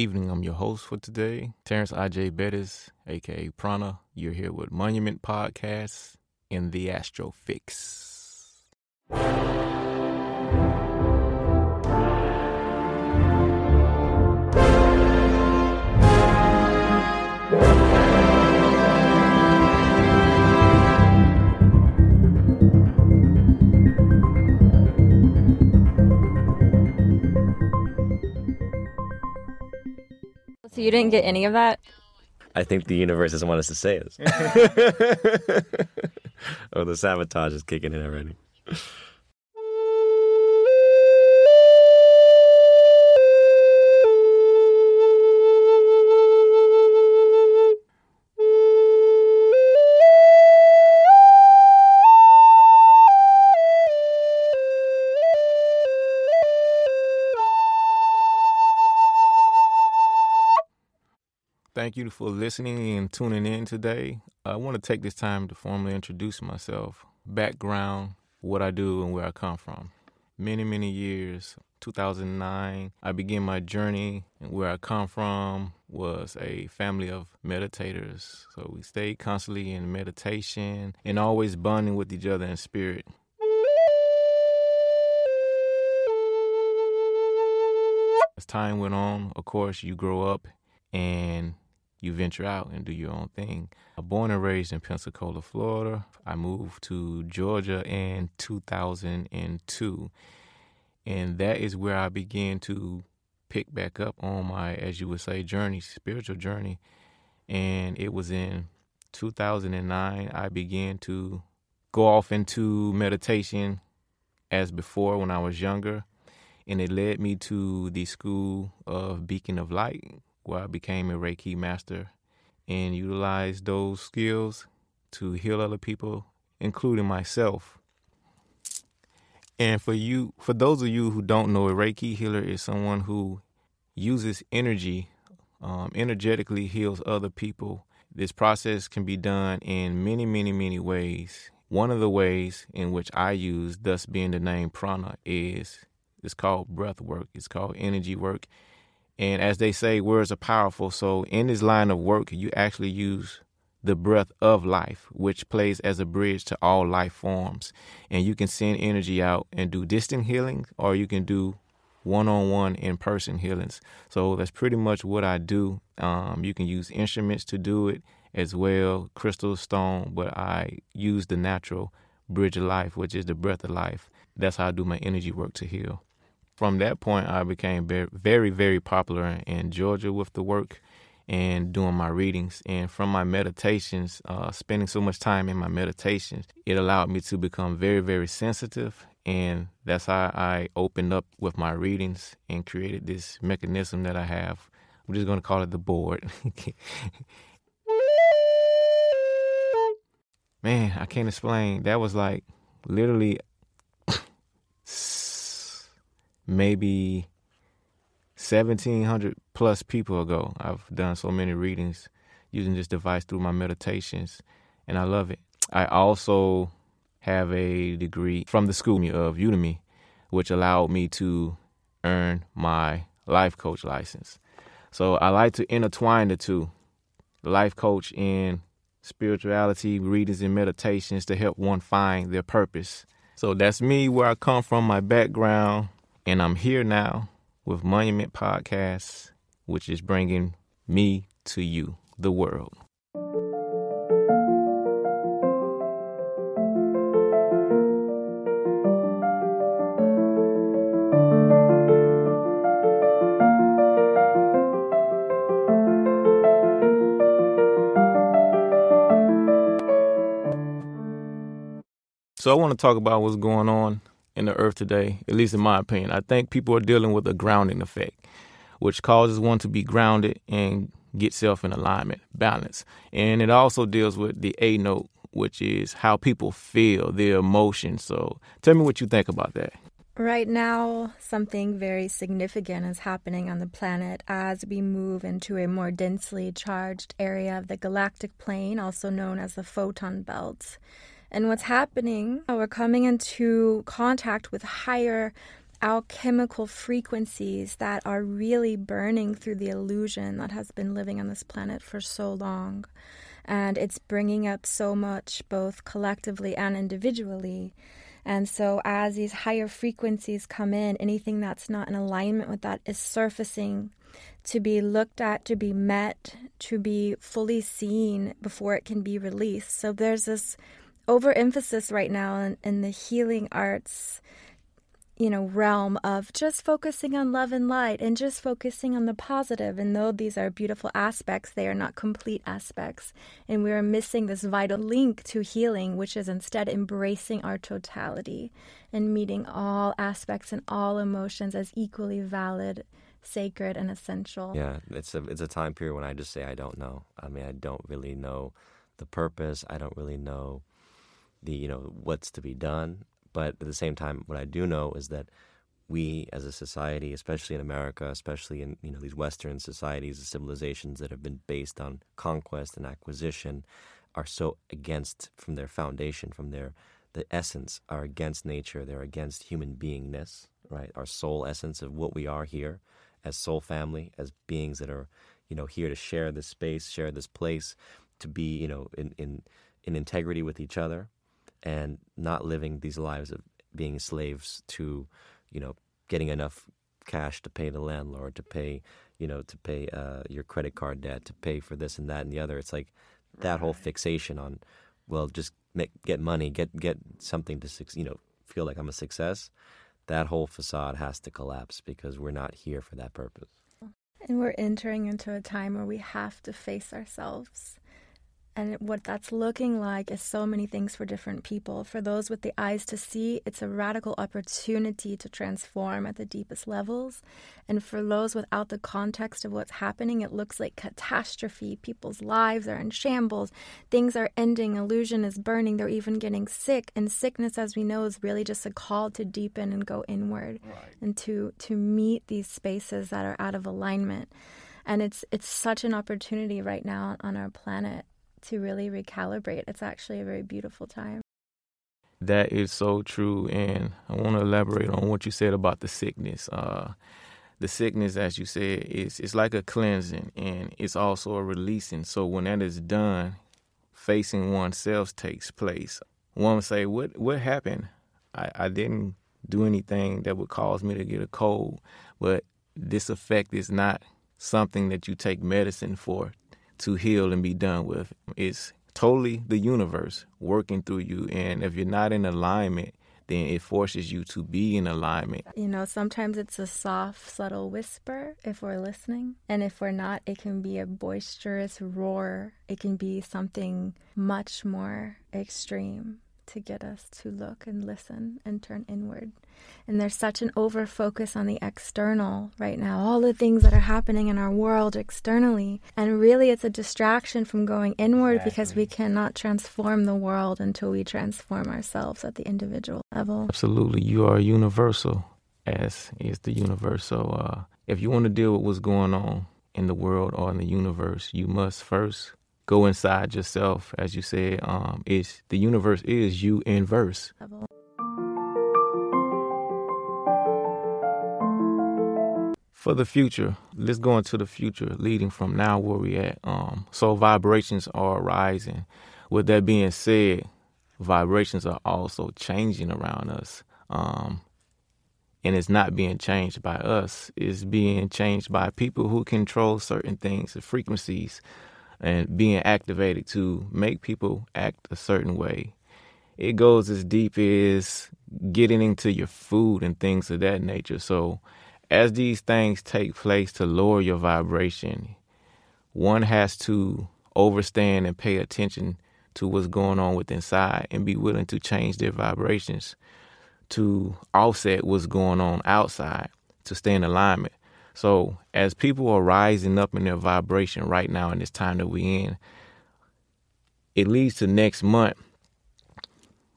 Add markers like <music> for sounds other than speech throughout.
evening. I'm your host for today, Terrence I.J. Bettis, aka Prana. You're here with Monument Podcast in the Astro Fix. So you didn't get any of that? I think the universe doesn't want us to say this. oh, the sabotage is kicking in already. Thank you for listening and tuning in today. I want to take this time to formally introduce myself, background, what I do, and where I come from. Many, many years, 2009, I began my journey, and where I come from was a family of meditators. So we stayed constantly in meditation and always bonding with each other in spirit. As time went on, of course, you grow up and you venture out and do your own thing. Born and raised in Pensacola, Florida. I moved to Georgia in 2002. And that is where I began to pick back up on my, as you would say, journey, spiritual journey. And it was in 2009 I began to go off into meditation as before when I was younger. And it led me to the school of Beacon of Light, where I became a Reiki master and utilized those skills to heal other people, including myself. And for you, for those of you who don't know, a Reiki healer is someone who uses energy, um, energetically heals other people. This process can be done in many, many, many ways. One of the ways in which I use, thus being the name prana, is it's called breath work. It's called energy work. And as they say, words are powerful. So in this line of work, you actually use the breath of life, which plays as a bridge to all life forms. And you can send energy out and do distant healing, or you can do one on one in person healings. So that's pretty much what I do. Um, you can use instruments to do it as well, crystal, stone, but I use the natural bridge of life, which is the breath of life. That's how I do my energy work to heal from that point, I became very, very popular in Georgia with the work and doing my readings. And from my meditations, uh, spending so much time in my meditations, it allowed me to become very, very sensitive. And that's how I opened up with my readings and created this mechanism that I have. I'm just going to call it the board. <laughs> Man, I can't explain. That was like literally maybe 1700 plus people ago. I've done so many readings using this device through my meditations, and I love it. I also have a degree from the school of Udemy, which allowed me to earn my life coach license. So I like to intertwine the two life coach and spirituality, readings, and meditations to help one find their purpose. So that's me, where I come from, my background, and I'm here now with Monument Podcasts, which is bringing me to you, the world. So I want to talk about what's going on in the earth today, at least in my opinion. I think people are dealing with a grounding effect, which causes one to be grounded and get self in alignment, balance. And it also deals with the A note, which is how people feel, their emotions. So tell me what you think about that. Right now, something very significant is happening on the planet as we move into a more densely charged area of the galactic plane, also known as the photon belt. And what's happening, uh, we're coming into contact with higher alchemical frequencies that are really burning through the illusion that has been living on this planet for so long. And it's bringing up so much, both collectively and individually. And so, as these higher frequencies come in, anything that's not in alignment with that is surfacing to be looked at, to be met, to be fully seen before it can be released. So, there's this overemphasis right now in, in the healing arts you know realm of just focusing on love and light and just focusing on the positive. And though these are beautiful aspects they are not complete aspects. And we are missing this vital link to healing which is instead embracing our totality and meeting all aspects and all emotions as equally valid sacred and essential. Yeah it's a it's a time period when i just say i don't know. I mean i don't really know the purpose. I don't really know the you know what's to be done but at the same time, what I do know is that we as a society, especially in America, especially in you know these Western societies and civilizations that have been based on conquest and acquisition, are so against from their foundation, from their the essence, are against nature. They're against human beingness, right? Our soul essence of what we are here as soul family, as beings that are you know here to share this space, share this place, to be you know in in in integrity with each other, and not living these lives of being slaves to, you know, getting enough cash to pay the landlord, to pay, you know, to pay uh, your credit card debt, to pay for this and that and the other. It's like that right. whole fixation on, well, just make, get money, get get something to, you know, feel like I'm a success. That whole facade has to collapse because we're not here for that purpose. And we're entering into a time where we have to face ourselves and what that's looking like is so many things for different people. For those with the eyes to see, it's a radical opportunity to transform at the deepest levels. And for those without the context of what's happening, it looks like catastrophe. People's lives are in shambles. Things are ending. Illusion is burning. They're even getting sick. And sickness, as we know, is really just a call to deepen and go inward right. and to, to meet these spaces that are out of alignment. And it's it's such an opportunity right now on our planet to really recalibrate. It's actually a very beautiful time. That is so true. And I want to elaborate on what you said about the sickness. Uh, the sickness, as you said, is it's like a cleansing and it's also a releasing. So when that is done, facing oneself takes place. One would say, What what happened? I, I didn't do anything that would cause me to get a cold. But this effect is not something that you take medicine for to heal and be done with. It's totally the universe working through you. And if you're not in alignment, then it forces you to be in alignment. You know, sometimes it's a soft, subtle whisper if we're listening. And if we're not, it can be a boisterous roar. It can be something much more extreme to get us to look and listen and turn inward. And there's such an over focus on the external right now, all the things that are happening in our world externally. And really, it's a distraction from going inward exactly. because we cannot transform the world until we transform ourselves at the individual level. Absolutely. You are universal, as is the universe. So uh, if you want to deal with what's going on in the world or in the universe, you must first go inside yourself, as you said. Um, it's the universe is you in verse. For the future, let's go into the future, leading from now where we at. Um, so vibrations are rising. With that being said, vibrations are also changing around us. Um, and it's not being changed by us. It's being changed by people who control certain things, the frequencies and being activated to make people act a certain way. It goes as deep as getting into your food and things of that nature. So, as these things take place to lower your vibration, one has to overstand and pay attention to what's going on with inside and be willing to change their vibrations to offset what's going on outside to stay in alignment. So as people are rising up in their vibration right now in this time that we're in, it leads to next month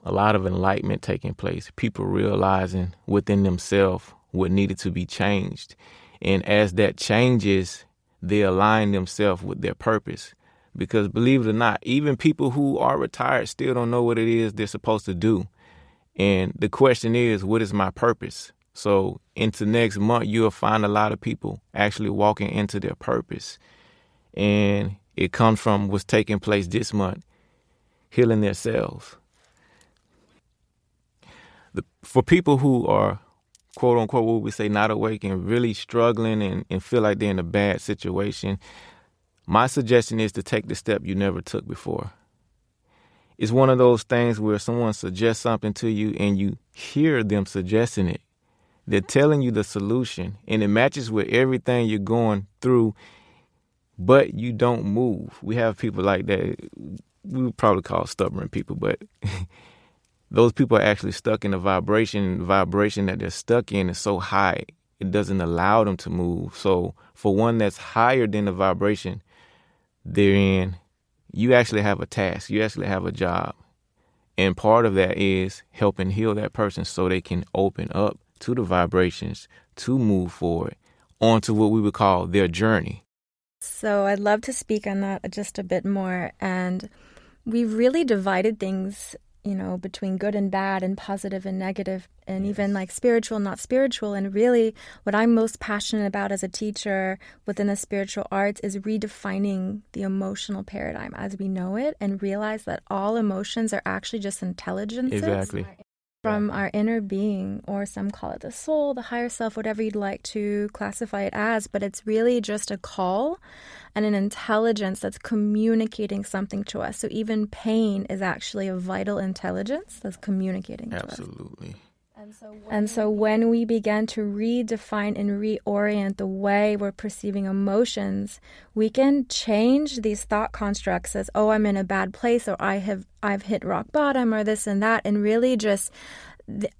a lot of enlightenment taking place. People realizing within themselves what needed to be changed. And as that changes, they align themselves with their purpose. Because believe it or not, even people who are retired still don't know what it is they're supposed to do. And the question is, what is my purpose? So into next month, you'll find a lot of people actually walking into their purpose. And it comes from what's taking place this month, healing themselves. The, for people who are quote unquote what we say not awake and really struggling and, and feel like they're in a bad situation, my suggestion is to take the step you never took before. It's one of those things where someone suggests something to you and you hear them suggesting it. They're telling you the solution and it matches with everything you're going through, but you don't move. We have people like that. We would probably call stubborn people, but <laughs> those people are actually stuck in a vibration. The vibration that they're stuck in is so high, it doesn't allow them to move. So, for one that's higher than the vibration they're in, you actually have a task, you actually have a job. And part of that is helping heal that person so they can open up to the vibrations to move forward onto what we would call their journey. So, I'd love to speak on that just a bit more. And we've really divided things you know, between good and bad and positive and negative and yes. even like spiritual, not spiritual. And really, what I'm most passionate about as a teacher within the spiritual arts is redefining the emotional paradigm as we know it and realize that all emotions are actually just intelligences. Exactly from our inner being, or some call it the soul, the higher self, whatever you'd like to classify it as. But it's really just a call and an intelligence that's communicating something to us. So even pain is actually a vital intelligence that's communicating Absolutely. us. so, and so when we begin to redefine and reorient the way we're perceiving emotions, we can change these thought constructs as, oh, I'm in a bad place or I have I've hit rock bottom or this and that and really just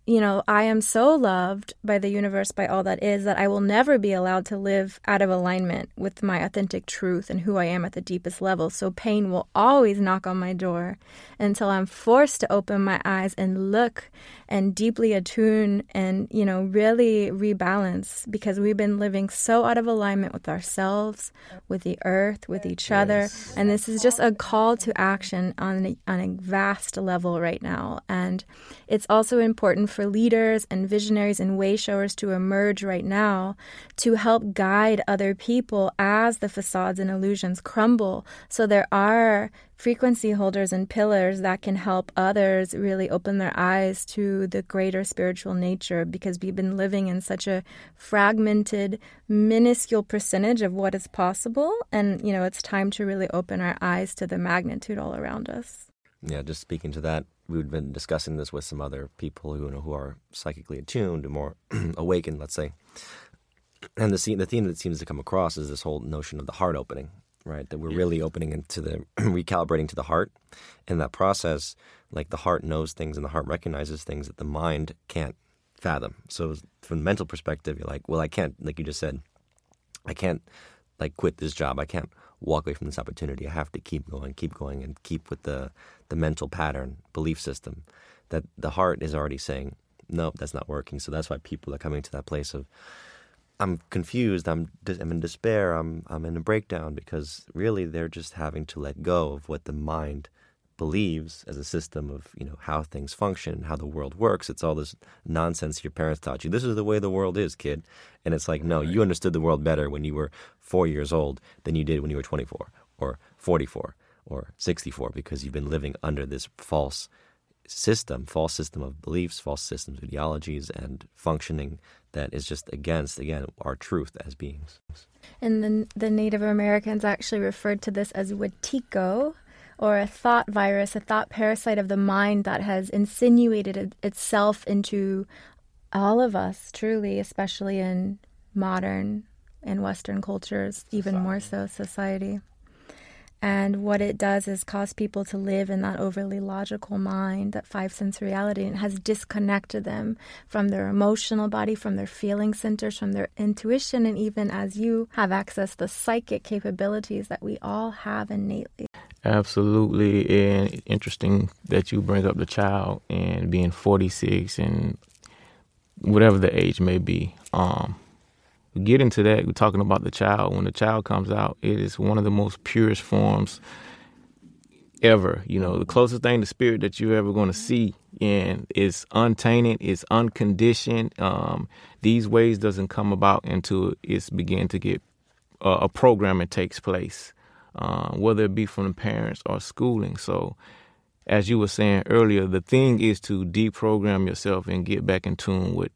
you know, I am so loved by the universe, by all that is, that I will never be allowed to live out of alignment with my authentic truth and who I am at the deepest level. So pain will always knock on my door until I'm forced to open my eyes and look and deeply attune and, you know, really rebalance because we've been living so out of alignment with ourselves, with the earth, with each other. And this is just a call to action on a, on a vast level right now. And it's also important for leaders and visionaries and wayshowers to emerge right now to help guide other people as the facades and illusions crumble. So there are frequency holders and pillars that can help others really open their eyes to the greater spiritual nature because we've been living in such a fragmented, minuscule percentage of what is possible. And, you know, it's time to really open our eyes to the magnitude all around us. Yeah, just speaking to that, we've been discussing this with some other people who you know who are psychically attuned and more <clears throat> awakened, let's say. And the the theme that seems to come across is this whole notion of the heart opening, right? That we're yeah. really opening into the <clears throat> recalibrating to the heart. In that process, like the heart knows things and the heart recognizes things that the mind can't fathom. So from the mental perspective, you're like, well, I can't, like you just said, I can't like quit this job. I can't walk away from this opportunity. I have to keep going, keep going, and keep with the the mental pattern, belief system that the heart is already saying, nope, that's not working. So that's why people are coming to that place of I'm confused. I'm I'm in despair. I'm I'm in a breakdown because really they're just having to let go of what the mind believes as a system of you know how things function, how the world works. It's all this nonsense your parents taught you. This is the way the world is, kid. And it's like no, you understood the world better when you were four years old than you did when you were 24 or 44 or 64 because you've been living under this false system, false system of beliefs, false systems of ideologies, and functioning that is just against, again, our truth as beings. And the, the Native Americans actually referred to this as Wetiko, or a thought virus, a thought parasite of the mind that has insinuated itself into all of us, truly, especially in modern and Western cultures, even more so society. And what it does is cause people to live in that overly logical mind, that five sense reality, and has disconnected them from their emotional body, from their feeling centers, from their intuition, and even as you have access the psychic capabilities that we all have innately. Absolutely, and interesting that you bring up the child and being 46 and whatever the age may be. Um, get into that. We're talking about the child. When the child comes out, it is one of the most purest forms ever. You know, the closest thing to spirit that you're ever going to see, and it's untainted, it's unconditioned. Um, these ways doesn't come about until it's begin to get uh, a programming takes place, uh, whether it be from the parents or schooling. So, as you were saying earlier, the thing is to deprogram yourself and get back in tune with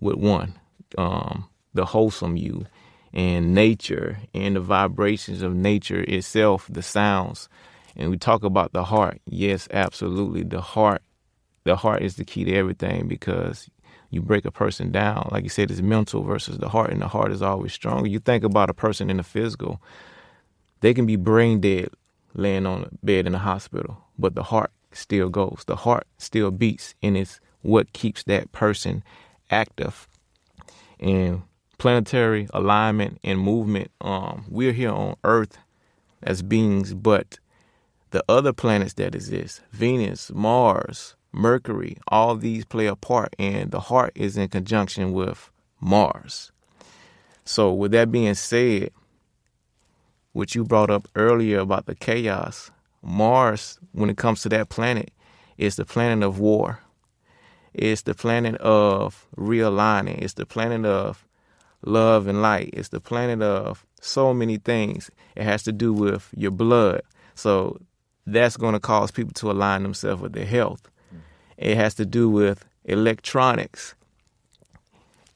with one, um, the wholesome you, and nature and the vibrations of nature itself, the sounds. And we talk about the heart. Yes, absolutely. The heart, the heart is the key to everything because you break a person down. Like you said, it's mental versus the heart, and the heart is always stronger. You think about a person in the physical, they can be brain dead laying on a bed in a hospital, but the heart still goes. The heart still beats, and it's what keeps that person active. And planetary alignment and movement, um, we're here on Earth as beings, but the other planets that exist, Venus, Mars, Mercury, all these play a part, and the heart is in conjunction with Mars. So, with that being said, what you brought up earlier about the chaos, Mars, when it comes to that planet, is the planet of war. It's the planet of realigning. It's the planet of love and light. It's the planet of so many things. It has to do with your blood. So that's going to cause people to align themselves with their health. It has to do with electronics.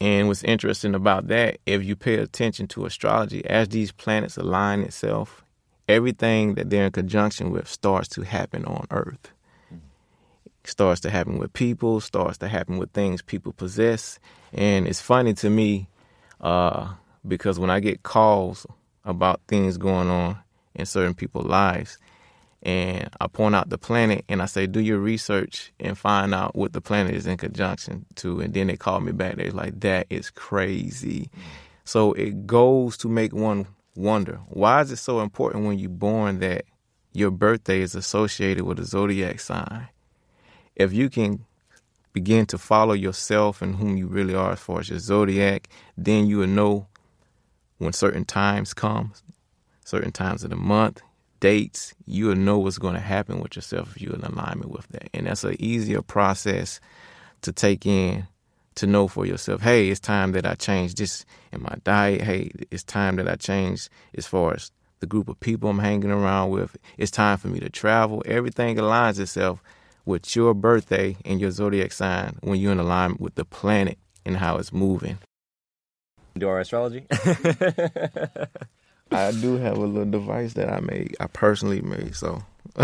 And what's interesting about that, if you pay attention to astrology, as these planets align itself, everything that they're in conjunction with starts to happen on Earth. Starts to happen with people, starts to happen with things people possess. And it's funny to me uh, because when I get calls about things going on in certain people's lives, and I point out the planet and I say, do your research and find out what the planet is in conjunction to. And then they call me back. They're like, that is crazy. So it goes to make one wonder why is it so important when you're born that your birthday is associated with a zodiac sign? If you can begin to follow yourself and whom you really are as far as your zodiac, then you will know when certain times come, certain times of the month, dates, you'll know what's going to happen with yourself if you're in alignment with that. And that's an easier process to take in to know for yourself, hey, it's time that I change this in my diet. Hey, it's time that I change as far as the group of people I'm hanging around with. It's time for me to travel. Everything aligns itself with your birthday and your zodiac sign when you're in alignment with the planet and how it's moving. Do our astrology? <laughs> I do have a little device that I made. I personally made. So. <laughs>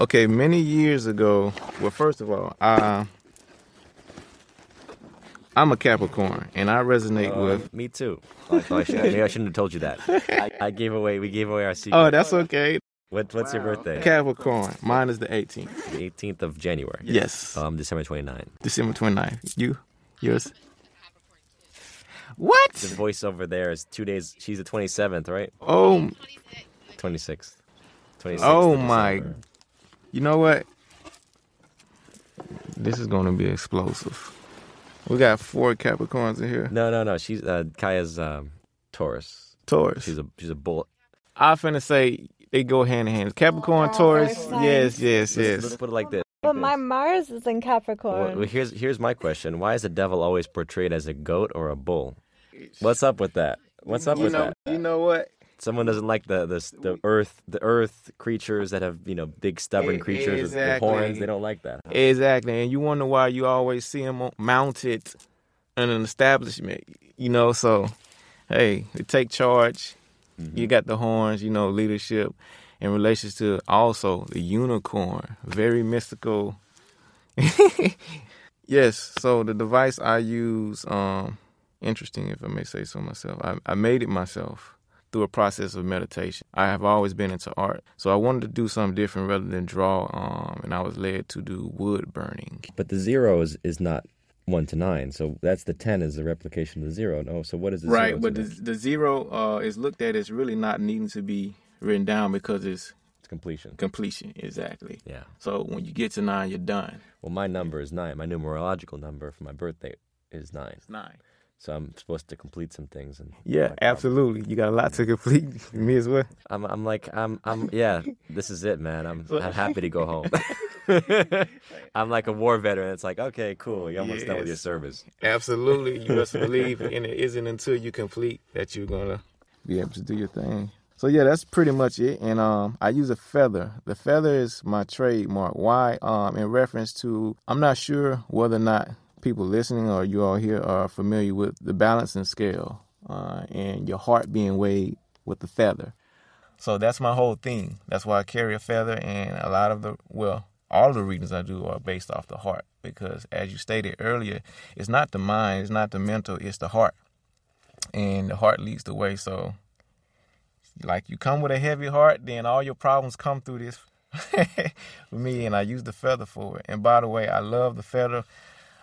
okay, many years ago. Well, first of all, I. I'm a Capricorn, and I resonate Uh, with. me too. Oh, I, I should, maybe I shouldn't have told you that. I, I gave away. We gave away our secret. Oh, that's okay. what, what's your birthday? Capricorn. Mine is the 18th. The 18th of January. Yes. Um, December 29th. December 29th. You? Yours? What? The voice over there is two days. She's the 27th, right? Oh, 26th. 26th. Oh my- you know what? This is going to be explosive. We got four Capricorns in here. No, no, no. She's uh, Kaya's um, Taurus. Taurus. She's a she's a bull. I finna say they go hand in hand. Capricorn, Taurus. Earth Yes, yes, Let's, let's yes. put it like this. But Like my this. Mars is in Capricorn. well, here's here's my question: Why is the devil always portrayed as a goat or a bull? What's up with that? What's up You with know, that? you know what? Someone doesn't like the, the the earth the earth creatures that have you know big stubborn creatures with, with horns. They don't like that. Exactly, and you wonder why you always see them mounted in an establishment. You know, so hey, they take charge. You got the horns, you know, leadership in relation to also the unicorn, very mystical. <laughs> yes, so the device I use, um, interesting if I may say so myself. I, I made it myself through a process of meditation. I have always been into art, so I wanted to do something different rather than draw. Um, and I was led to do wood burning. But the zero is, is not one to nine, so that's the ten is the replication of the zero. No, so what is the right, zero? but the, the zero uh, is looked at as really not needing to be written down because it's it's completion. completion. Exactly. Yeah. So when you get to nine, you're done. Well, my number is nine. My numerological number for my birthday is nine. It's nine. So I'm supposed to complete some things and Yeah, like, absolutely. You got a lot to complete. <laughs> Me as well. I'm I'm like I'm I'm yeah. This is it, man. I'm I'm happy to go home. <laughs> I'm like a war veteran. It's like okay, cool. You're almost done with your service. Absolutely. You must believe, and it isn't until you complete that you're gonna be able to do your thing. So yeah, that's pretty much it. And um, I use a feather. The feather is my trademark. Why? Um, in reference to, I'm not sure whether or not people listening or you all here are familiar with the balancing scale uh, and your heart being weighed with the feather. So that's my whole thing. That's why I carry a feather, and a lot of the well, all the readings I do are based off the heart because, as you stated earlier, it's not the mind, it's not the mental, it's the heart, and the heart leads the way. So, like you come with a heavy heart, then all your problems come through this <laughs> for me, and I use the feather for it. And by the way, I love the feather.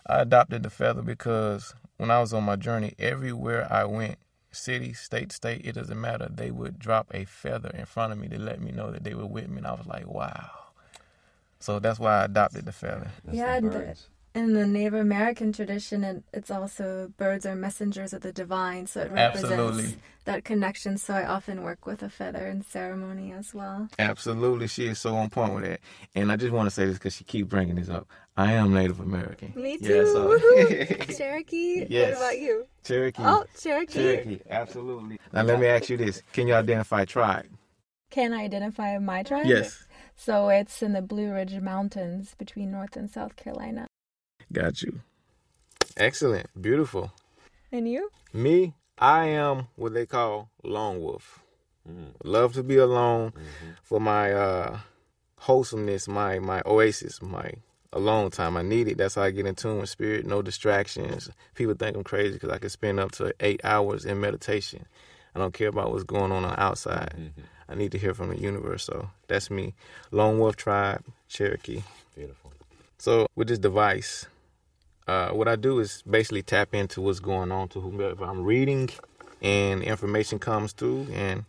I adopted the feather because when I was on my journey, everywhere I went, city, state, state, it doesn't matter. They would drop a feather in front of me to let me know that they were with me, and I was like, wow. So that's why I adopted the feather. yeah, and the, in the Native American tradition, it, it's also birds are messengers of the divine, so it represents Absolutely. that connection. So I often work with a feather in ceremony as well. Absolutely, she is so on point with that. And I just want to say this because she keeps bringing this up. I am Native American. Me too. Yeah, so- <laughs> Cherokee. Yes. What about you? Cherokee. Oh, Cherokee. Cherokee, absolutely. Now let me ask you this: Can you identify tribe? Can I identify my tribe? Yes. So it's in the Blue Ridge Mountains between North and South Carolina. Got you. Excellent, beautiful. And you? Me, I am what they call lone wolf. Mm. Love to be alone mm-hmm. for my uh, wholesomeness, my my oasis, my alone time. I need it. That's how I get in tune with spirit. No distractions. People think I'm crazy because I can spend up to eight hours in meditation. I don't care about what's going on on the outside. Mm-hmm. I need to hear from the universe. So that's me. Lone Wolf Tribe, Cherokee. Beautiful. So with this device, uh, what I do is basically tap into what's going on to whomever I'm reading, and information comes through, and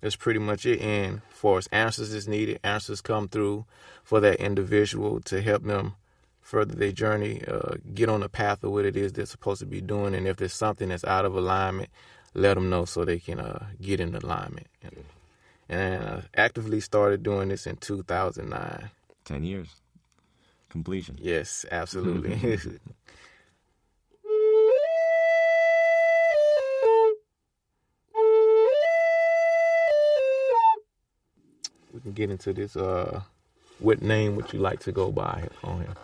that's pretty much it. And for as answers is needed, answers come through for that individual to help them further their journey, uh, get on the path of what it is they're supposed to be doing, and if there's something that's out of alignment, let them know so they can uh, get in alignment. And, and I actively started doing this in 2009. Ten years. Completion. Yes, absolutely. <laughs> we can get into this. Uh, what name would you like to go by on here?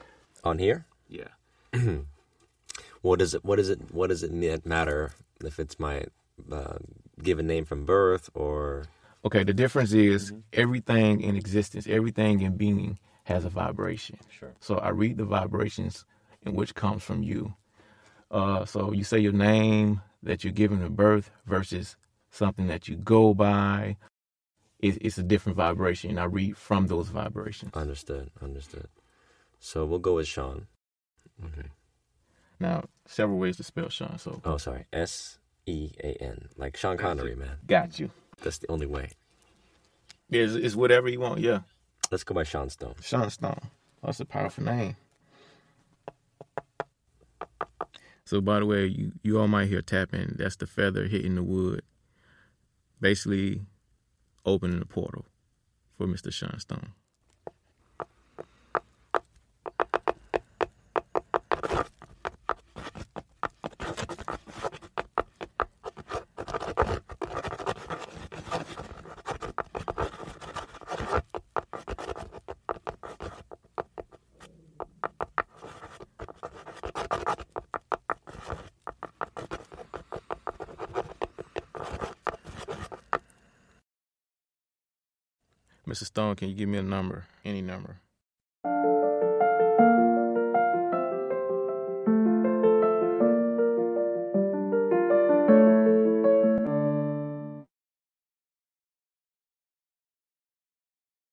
On here? Yeah. <clears throat> What does it? What is it? What does it matter if it's my uh, given name from birth or? Okay. The difference is everything in existence, everything in being has a vibration. Sure. So I read the vibrations in which comes from you. Uh, so you say your name that you're given at birth versus something that you go by. It's, it's a different vibration. And I read from those vibrations. Understood. Understood. So we'll go with Sean. Okay. Now, several ways to spell Sean. So Oh, sorry. S E A N, like Sean Connery, man. got you. That's the only way. It's, it's whatever you want. Yeah. Let's go by Sean Stone. Sean Stone. That's a powerful name. So, by the way, you, you all might hear tapping. That's the feather hitting the wood, basically opening the portal for Mr. Sean Stone. Mr. Stone, can you give me a number? Any number?